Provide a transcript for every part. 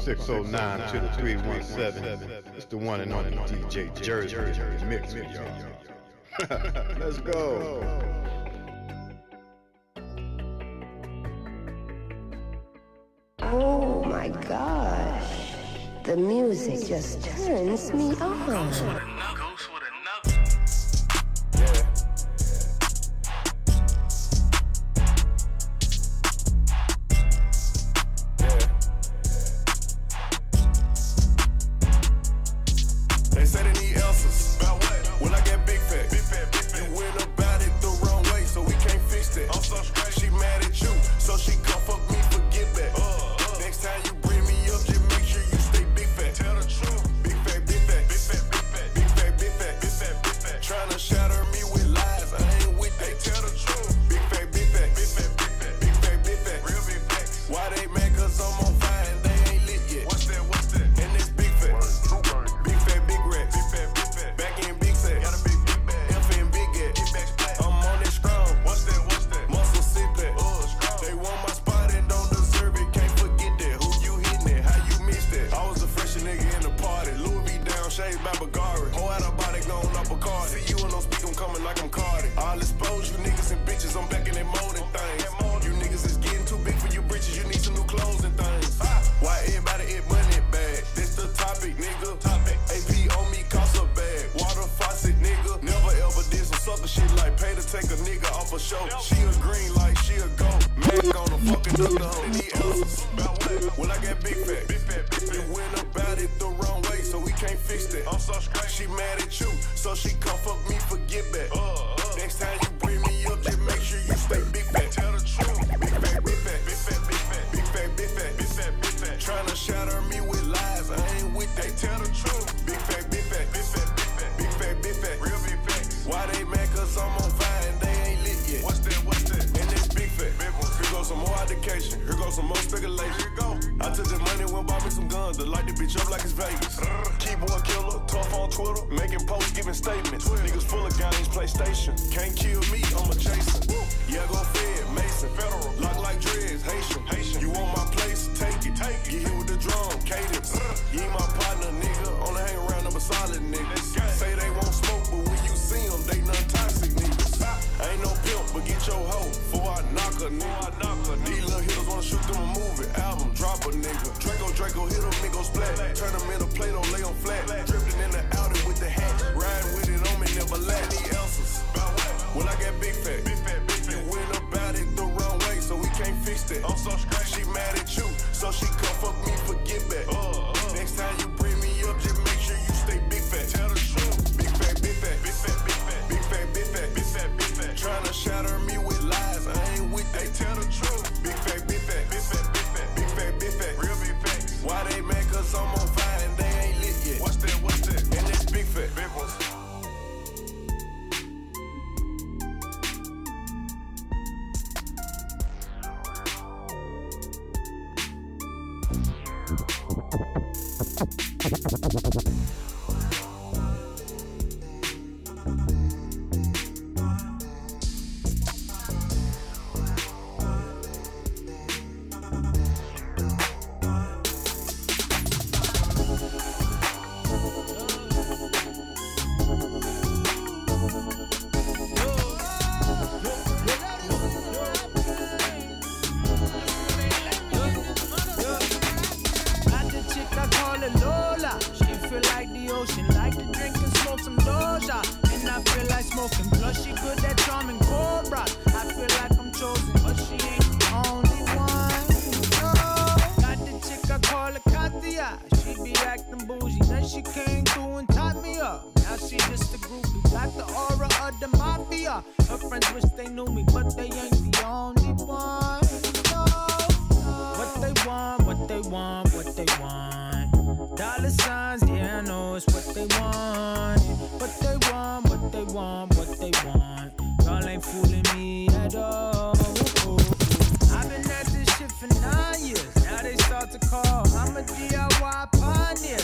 609 to the 317. It's the one and only DJ Jersey. Mix me, y'all. Let's go. Oh my gosh, the music just turns me on. statements. Niggas full of guns, PlayStation. Can't kill me, I'm a Jason. Yeah, go Fed, Mason, Federal. Lock like dreads, Haitian. Haitian. You want my place? Take it. Take it. Get hit with the drum, cadence. you ain't my partner, nigga. Only hang around number solid nigga. Say they won't smoke, but when you see them, they non toxic niggas. Ain't no pimp, but get your hoe before I knock a nigga. These little hitters wanna shoot them a movie, album, drop a nigga. Draco, Draco, hit them, nigga, splat. Turn them into Play-Doh.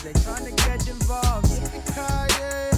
They trying to get involved. Yippee-ki-yay.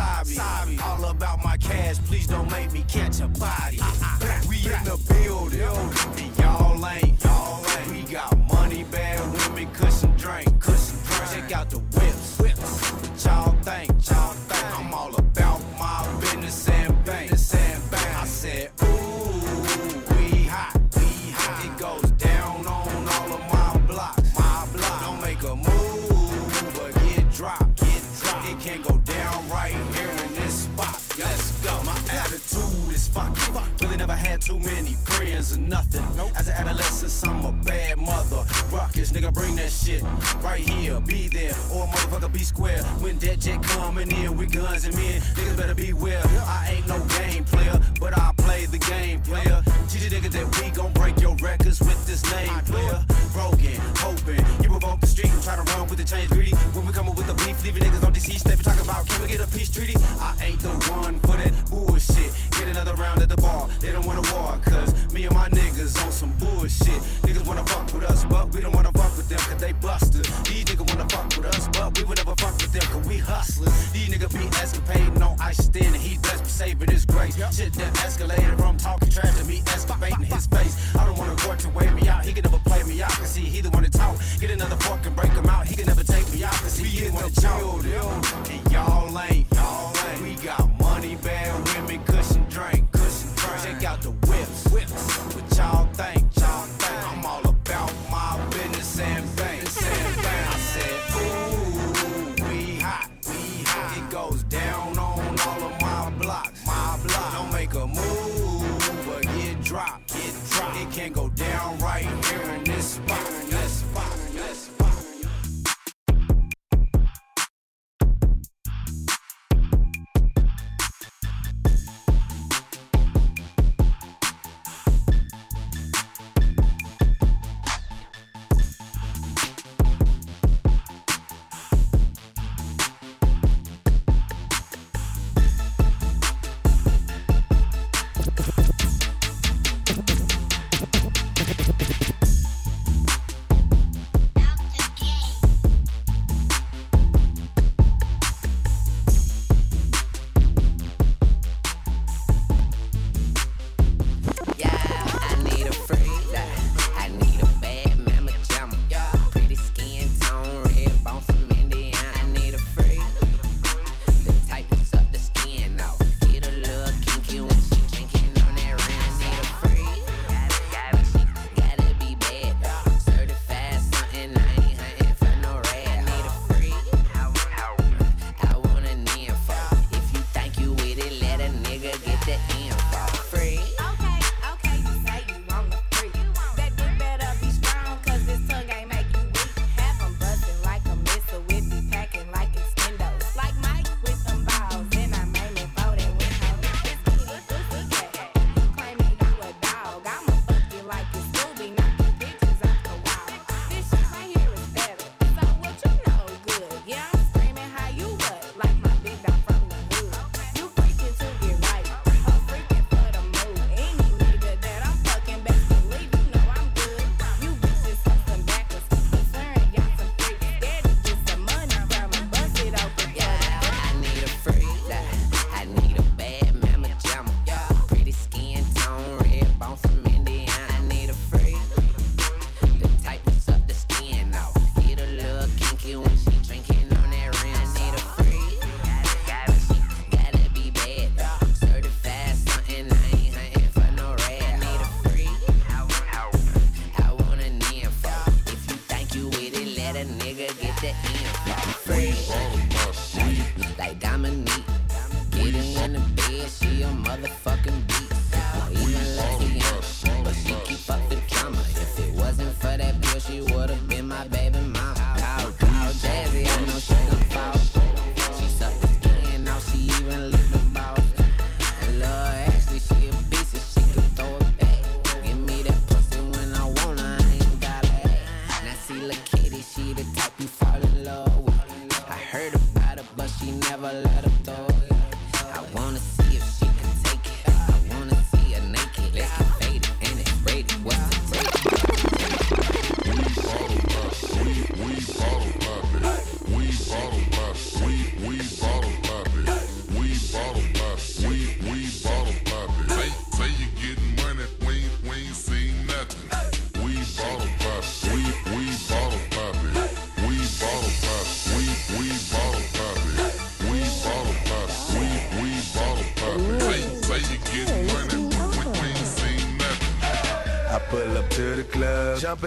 Sabi. Sabi. All about my cash, please don't make me catch a body. Uh, uh, we in the building, and y'all ain't. adolescence, I'm a bad mother. Rockets, nigga, bring that shit right here. Be there, or motherfucker, be square. When that jet coming in with guns and men, niggas better beware. I ain't no game player, but I play the game player. Teach a nigga that we gon' break your records with this name player. Broken, hoping, you provoke the street and try to run with the change greedy. When we coming with the beef, leaving niggas on deceased, they be talking about can we get a peace treaty? I ain't the one for that bullshit. Get another round at the bar, they don't wanna walk shit. Niggas wanna fuck with us, but we don't wanna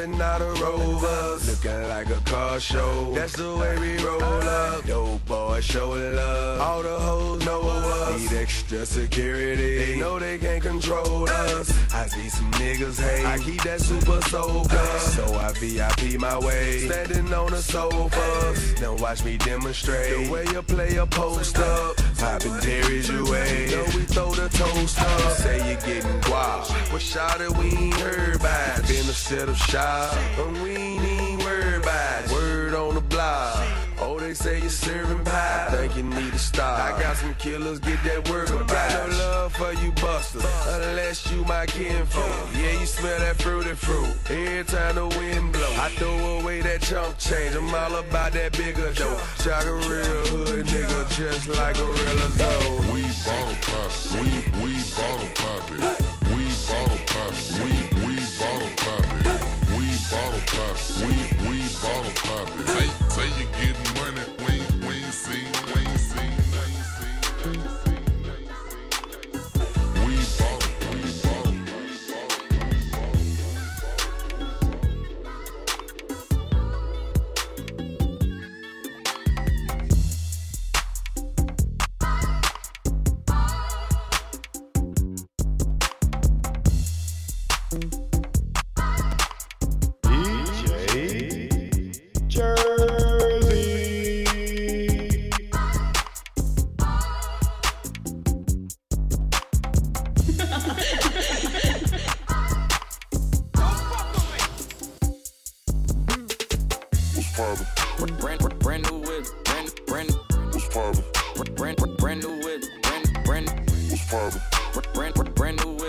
jumping out of rovers, looking like a car show. That's the way we roll up. Dope boy showing love. All the hoes know us. Need extra security. They know they can't control us. I see some niggas hate. I keep that super soaker. So I VIP my way. Standing on the sofa. Now watch me demonstrate. The way you play a post up. Poppin' Terry's your way. We throw the toast up. Say you getting wild. Well, shot it, we ain't heard by it. Been a set of shots, And we ain't even worried it. Word on the block. Oh, they say you're serving pie. Think you need to stop. I got some killers, get that work about Got no love for you busters. Unless you my kinfolk. Yeah, you smell that fruity fruit. Every time the wind blow. I throw away that chunk change. I'm all about that bigger dough. Jock a real hood nigga just like a real dough. We bottle pop, we we bottle pop it. We bottle pop, we we bottle pop it. We bottle pop, we we bottle pop it. Say say you getting money, brand, brand, brand new whip, brand, brand, brand, brand, brand new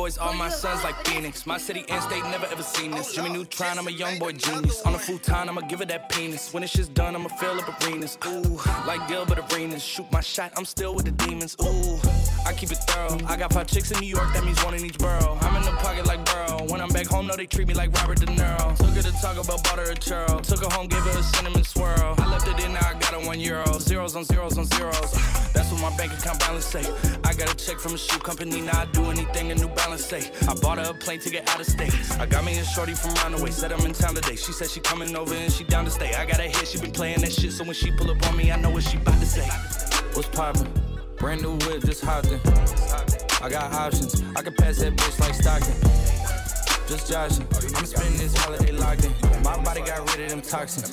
boys are my sons like Phoenix. My city and state never ever seen this. Jimmy Neutron, I'm a young boy genius. On a futon, I'ma give it that penis. When this shit's done, I'ma fill up arenas. Ooh, like Gilbert Arenas. Shoot my shot, I'm still with the demons. Ooh, I keep it thorough. I got five chicks in New York, that means one in each borough. I'm in the pocket like When I'm back home, no, they treat me like Robert De Niro. Took her to talk about butter a churro. Took her home, gave her a cinnamon swirl. I left it in, now I got a one euro. Zeros on zeros on zeros. That's what my bank account balance say. I got a check from a shoe company, now I do anything a New Balance say. I bought her a plane ticket out of state. I got me a shorty from Runaway, said I'm in town today. She said she coming over and she down to stay. I got a hit, she been playing that shit, so when she pull up on me, I know what she about to say. What's poppin'? Brand new whip, just hopped in. I got options, I can pass that bitch like Stockton. Just joshing, I'm spending this holiday locked in. My body got rid of them toxins.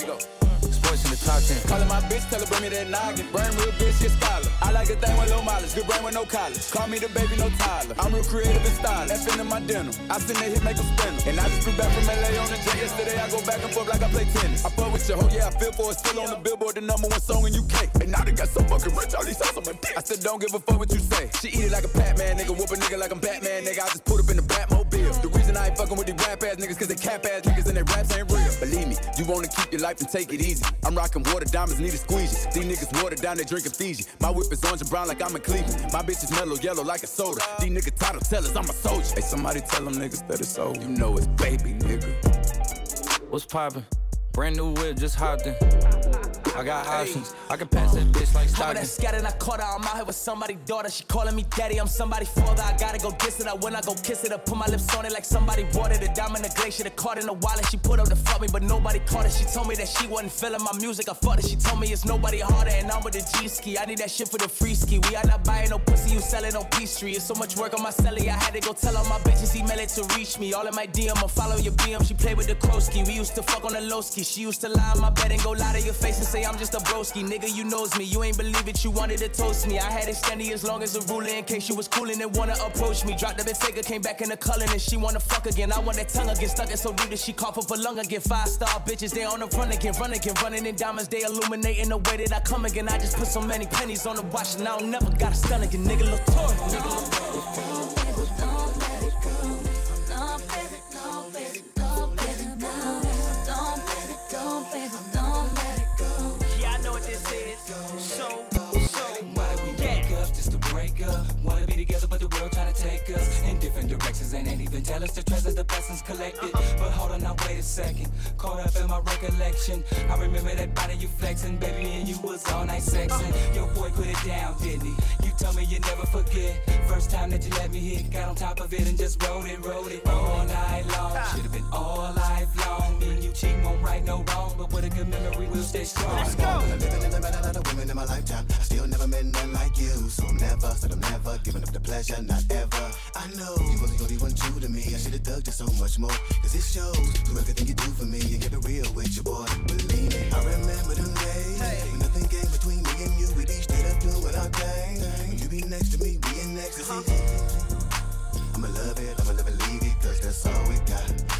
Sports in the top 10. Calling my bitch, tell her bring me that noggin. Burn real bitch, get scholar. I like a thing with low mileage, good brain with no college. Call me the baby, no Tyler. I'm real creative and stylish. That's in my denim. I send that hit, make 'em spin 'em. And I just flew back from LA on the jet yesterday. I go back and forth like I play tennis. I fuck with your hoe, yeah, I feel for it. Still on the billboard, the number one song in UK. And now they got so fucking rich, all these hoes on my dick. I said, don't give a fuck what you say. She eat it like a Pac-Man, nigga. Whoop a nigga like I'm Batman, nigga. I just put up in the Batmobile. The reason I ain't fucking with these rap ass niggas, cause they cap ass niggas and their raps ain't real. Believe me, you wanna keep your life and take it easy. I'm rocking water diamonds, need a squeegee. These niggas water down, they drinking Fiji. My whip is orange and brown like I'm in Cleveland. My bitch is mellow yellow like a soda. These niggas title tellers, I'm a soldier. Hey, somebody tell them niggas that it's over. You know it's baby, nigga. What's poppin'? Brand new whip, just hopped in. I got options. I can pass that bitch like Stockton. that scattered, I caught her. I'm out here with somebody's daughter. She calling me daddy. I'm somebody's father. I gotta go diss it. I when I go kiss it. I put my lips on it like somebody bought it. A diamond, a glacier, the card in the wallet. She put up to fuck me, but nobody caught it. She told me that she wasn't feeling my music. I fucked it. She told me it's nobody harder, and I'm with the G ski. I need that shit for the free ski. We are not buying no pussy. You selling on P Street. It's so much work on my celly. I had to go tell all my bitches email it to reach me. All in my DM, I follow your BM. She played with the Krosky. We used to fuck on the low ski. She used to lie on my bed and go lie to your face and say I'm just a broski. Nigga, you knows me. You ain't believe it. You wanted to toast me. I had it standing as long as a ruler in case you was coolin' and wanna approach me. Dropped the Bentayga, came back in the Cullinan and she wanna fuck again. I want that tongue again. Stuck it so deep that she cough up a lung again. Five star bitches, they on the run again. Run again. Running in diamonds, they illuminating the way that I come again. I just put so many pennies on the watch and I don't never got a stun again. Nigga, look tough. Nigga, look. The world trying to take us in different directions and ain't even tell us the treasures, the blessings collected. But hold on, now wait a second. Caught up in my recollection. I remember that body you flexing, baby, and you was all night sexing. Your boy put it down, didn't he? You told me you never forget. First time that you let me hit, got on top of it and just rode it, rode it all night long. Should've been all life long. And you cheating won't right no wrong, but with a good memory, we'll stay strong. Let's go. Living in the lot of women in my lifetime. I still never met none like you. So never, said I'm never giving up the pleasure, not ever. I know you was the only one true to me. I should've dug just so much more. Cause it shows through everything you do for me. You get it real with your boy. Believe me, I remember them days. When nothing came between me and you. We'd each straight up doing our thing. When you be next to me, we in ecstasy. I'ma love it, I'ma and leave it. Cause that's all we got.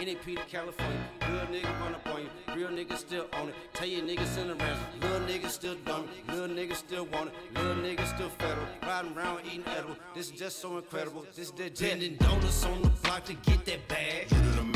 NAP to California. Real nigga run up on real nigga still on it. Tell your niggas in the ransom, little nigga still dumb, little nigga still want it, little nigga still federal. Riding around eating edible, this is just so incredible. This is the jet. Bending donuts on the block to get that bag.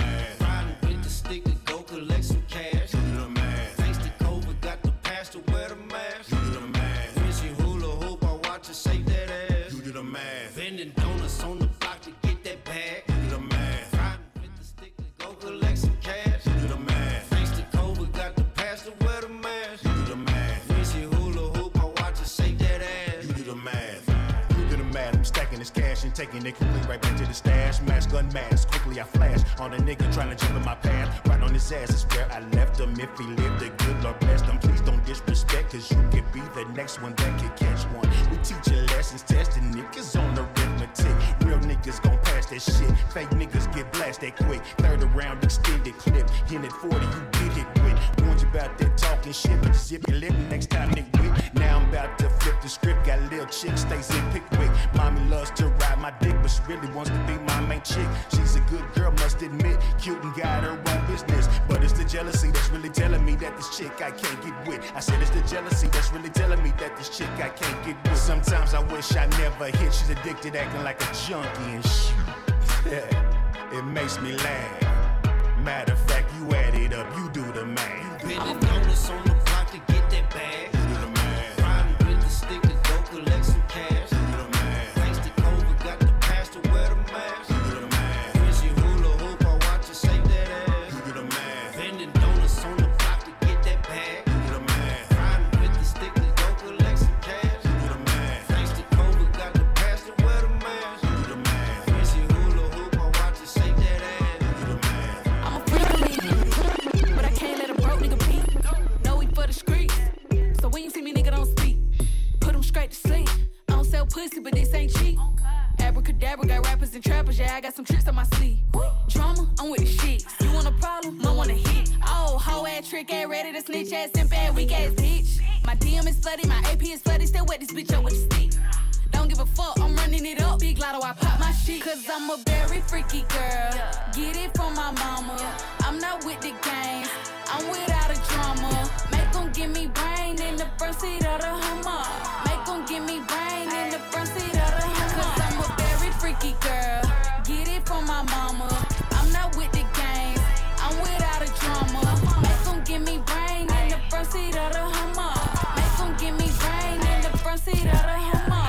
Taking it quickly right back to the stash. Mask unmasked. Quickly I flash on a nigga trying to jump in my path. Right on his ass is where I left him. If he lived a good Lord bless him. Please don't disrespect, cause you could be the next one that could catch one. We teaching lessons, testing niggas on arithmetic. Real niggas gon' pass that shit. Fake niggas get blasted quick. Third round extended clip. In at 40, you get hit with. Warned you about that talking shit, but zip your lip next time nigga. Now I'm about to flip the script. Got little chick, Stacy Pickwick. Mommy loves to my dick, but she really wants to be my main chick. She's a good girl, must admit. Cute and got her own business. But it's the jealousy that's really telling me that this chick I can't get with. I said it's the jealousy that's really telling me that this chick I can't get with. Sometimes I wish I never hit. She's addicted, acting like a junkie and shit. it makes me laugh. Matter of fact, you add it up, you do the math. On the pussy, but this ain't cheap. Abracadabra got rappers and trappers, yeah, I got some tricks on my sleeve. Drama, I'm with the shit. You want a problem? I want a hit. Oh, hoe ass trick, ain't ready to snitch ass and bad weak ass bitch. My DM is flooded, my AP is flooded, still wet this bitch up with a stick. Don't give a fuck, I'm running it up. Big lotto, I pop my shit. Cause I'm a very freaky girl. Get it from my mama. I'm not with the games, I'm without a drama. Make 'em give me brain in the front seat of the Hummer. 'Em give me brain in the front seat of the Hummer. Cause I'm a very freaky girl. Get it from my mama. I'm not with the games, I'm without a drama. Make 'em give me brain in the front seat of the Hummer. Make 'em give me brain in the front seat of the Hummer.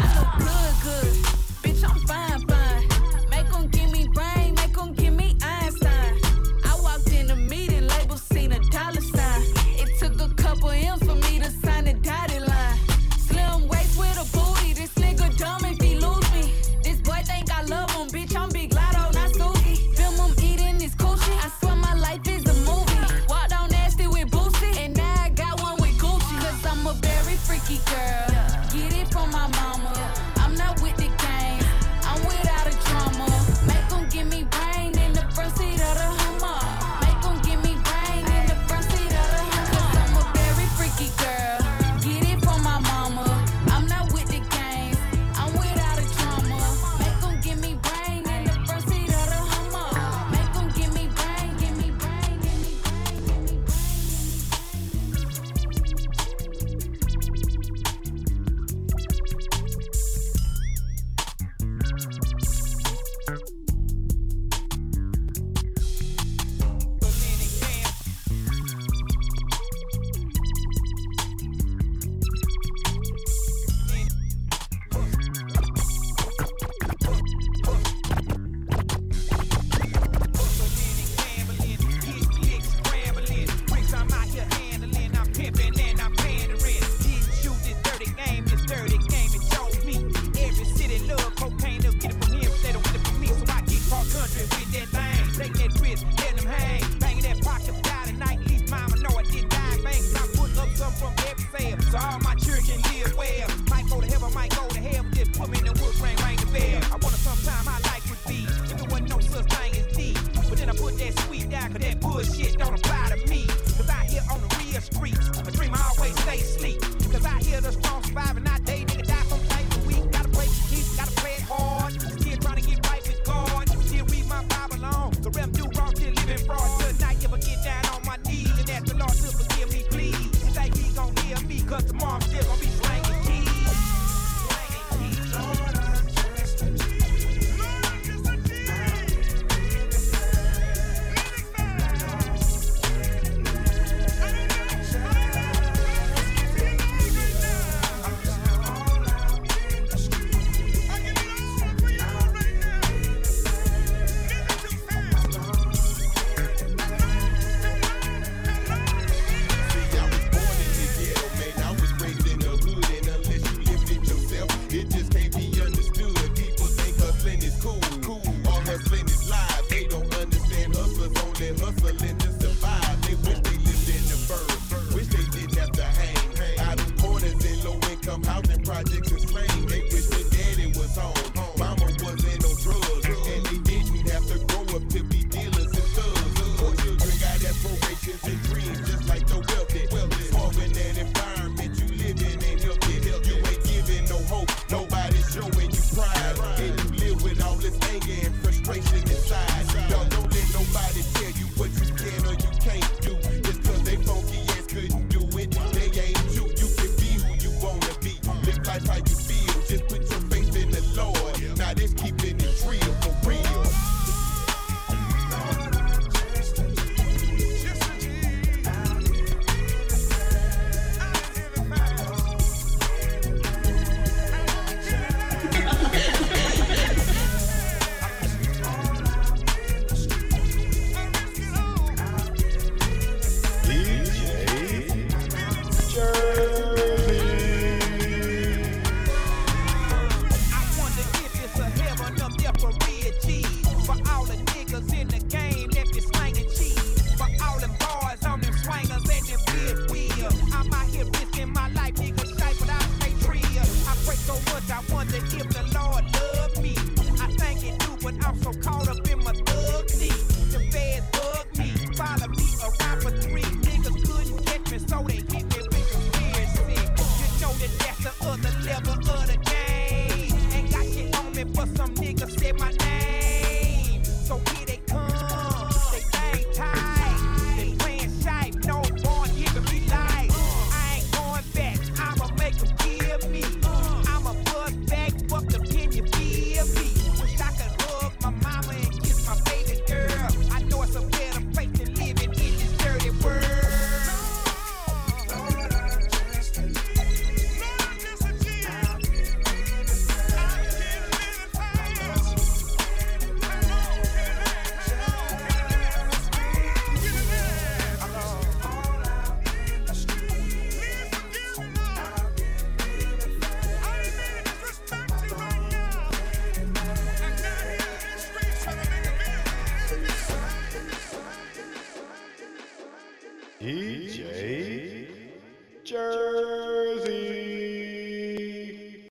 Don't apply to me. Cause out here on the real streets, so caught up in